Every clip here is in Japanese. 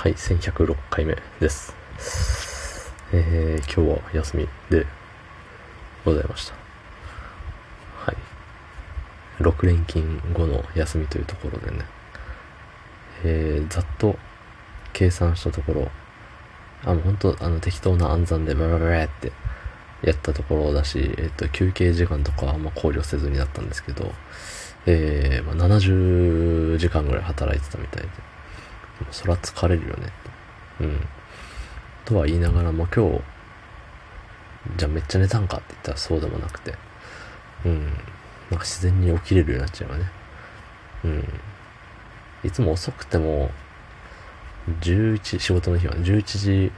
はい、1106回目です。えー、今日は休みでございました。はい。6連勤後の休みというところでね、えー、ざっと計算したところ、あ、もう本当あの、適当な暗算でババババってやったところだし、えっ、と、休憩時間とかはあんま考慮せずになったんですけど、えー、まあ、70時間ぐらい働いてたみたいで、そら疲れるよね。うん。とは言いながらも今日、じゃあめっちゃ寝たんかって言ったらそうでもなくて、うん。なんか自然に起きれるようになっちゃうよね。うん。いつも遅くても、11、仕事の日は11時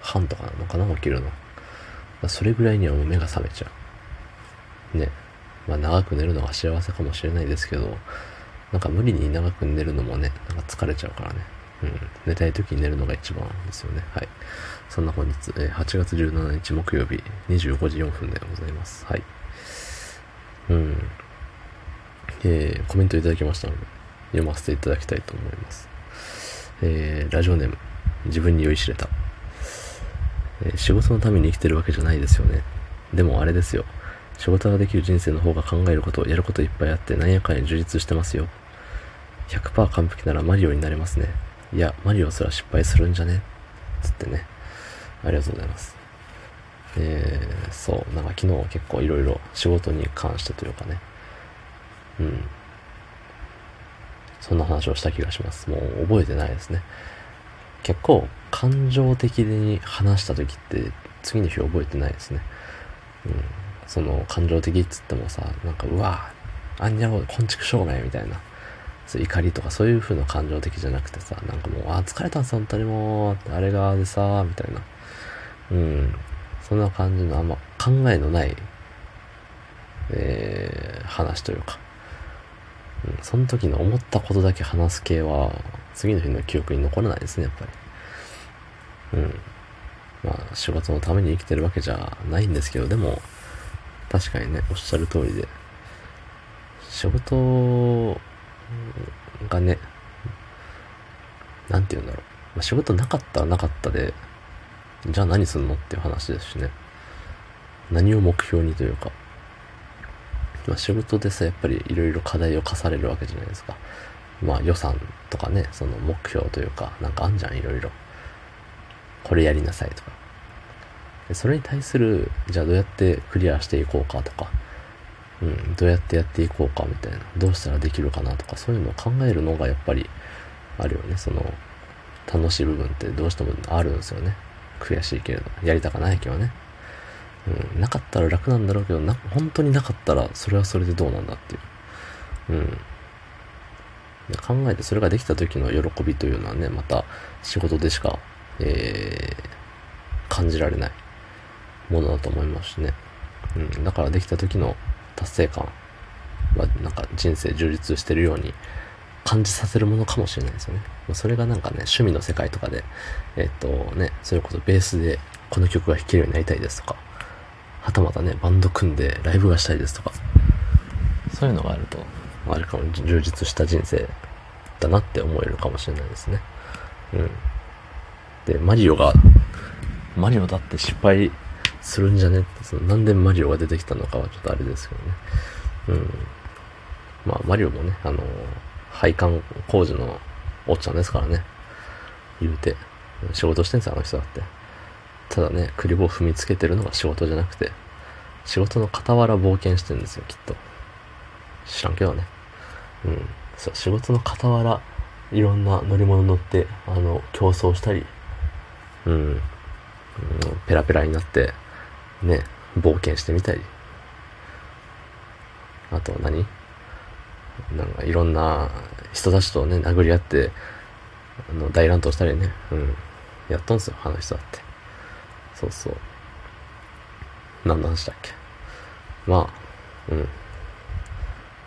半とかなのかな、起きるの。それぐらいにはもう目が覚めちゃう。ね。まあ長く寝るのが幸せかもしれないですけど、なんか無理に長く寝るのもね、なんか疲れちゃうからね。うん。寝たい時に寝るのが一番ですよね。はい。そんな本日、え、8月17日木曜日25時4分でございます。はい。うん。えー、コメントいただきましたので、読ませていただきたいと思います。えー、ラジオネーム、自分に酔いしれた。えー、仕事のために生きてるわけじゃないですよね。でもあれですよ。仕事ができる人生の方が考えること、やることいっぱいあって、なんやかんや充実してますよ。100%完璧ならマリオになれますね。いや、マリオすら失敗するんじゃね？つってね。ありがとうございます。えー、そう、なんか昨日結構いろいろ仕事に関してというかね。うん。そんな話をした気がします。もう覚えてないですね。結構感情的に話した時って次の日覚えてないですね。うん。その感情的っつってもさ、なんかうわあんにゃこ、こんちくしょうがみたいな。怒りとかそういう風な感情的じゃなくてさ、なんかもう、あ、疲れたんす、本当にもう、あれがでさ、みたいな。うん。そんな感じのあんま考えのない、えー、話というか。うん、その時の思ったことだけ話す系は、次の日の記憶に残らないですね、やっぱり。うん。まあ、仕事のために生きてるわけじゃないんですけど、でも、確かにね、おっしゃる通りで、仕事がね、なんて言うんだろう。まあ、仕事なかったらなかったで、じゃあ何すんのっていう話ですしね。何を目標にというか。まあ、仕事でさ、やっぱりいろいろ課題を課されるわけじゃないですか。まあ予算とかね、その目標というか、なんかあんじゃん、いろいろ。これやりなさいとか。それに対する、じゃあどうやってクリアしていこうかとか、うん、どうやってやっていこうかみたいな、どうしたらできるかなとか、そういうのを考えるのがやっぱりあるよね。その、楽しい部分ってどうしてもあるんですよね。悔しいけれど、やりたかないけどね。うん、なかったら楽なんだろうけど、な、本当になかったらそれはそれでどうなんだっていう。うん。考えてそれができた時の喜びというのはね、また仕事でしか、えー、感じられないものだと思いますしね。うん、だからできた時の達成感はなんか人生充実してるように感じさせるものかもしれないですよね。それがなんかね、趣味の世界とかで、えっとね、それこそベースでこの曲が弾けるようになりたいですとか、はたまたね、バンド組んでライブがしたいですとか、そういうのがあると、あれかも充実した人生だなって思えるかもしれないですね。うん。で、マリオが、マリオだって失敗するんじゃねって、その、なんでマリオが出てきたのかはちょっとあれですけどね。うん。まあ、マリオもね、あの、配管工事のおっちゃんですからね。言うて。仕事してんすよ、あの人だって。ただね、クリボー踏みつけてるのが仕事じゃなくて、仕事の傍ら冒険してんですよ、きっと。知らんけどね。うん。そう、仕事の傍ら、いろんな乗り物乗って、あの、競争したり、うん、うん、ペラペラになって、ね、冒険してみたり。あと何？なんかいろんな人たちとね、殴り合って、あの、大乱闘したりね、うん。やっとんですよ、あの人だって。そうそう。何の話だっけ？まあ、うん。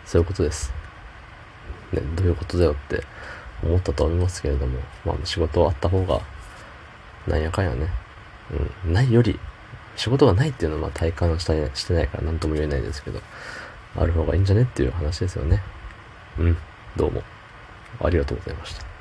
そういうことです。ね、どういうことだよって思ったと思いますけれども、まあ仕事あった方が、なんやかんやね、うん、ないより仕事がないっていうのはまあ体感したしてないから何とも言えないですけど、ある方がいいんじゃねっていう話ですよね。うん、どうも。ありがとうございました。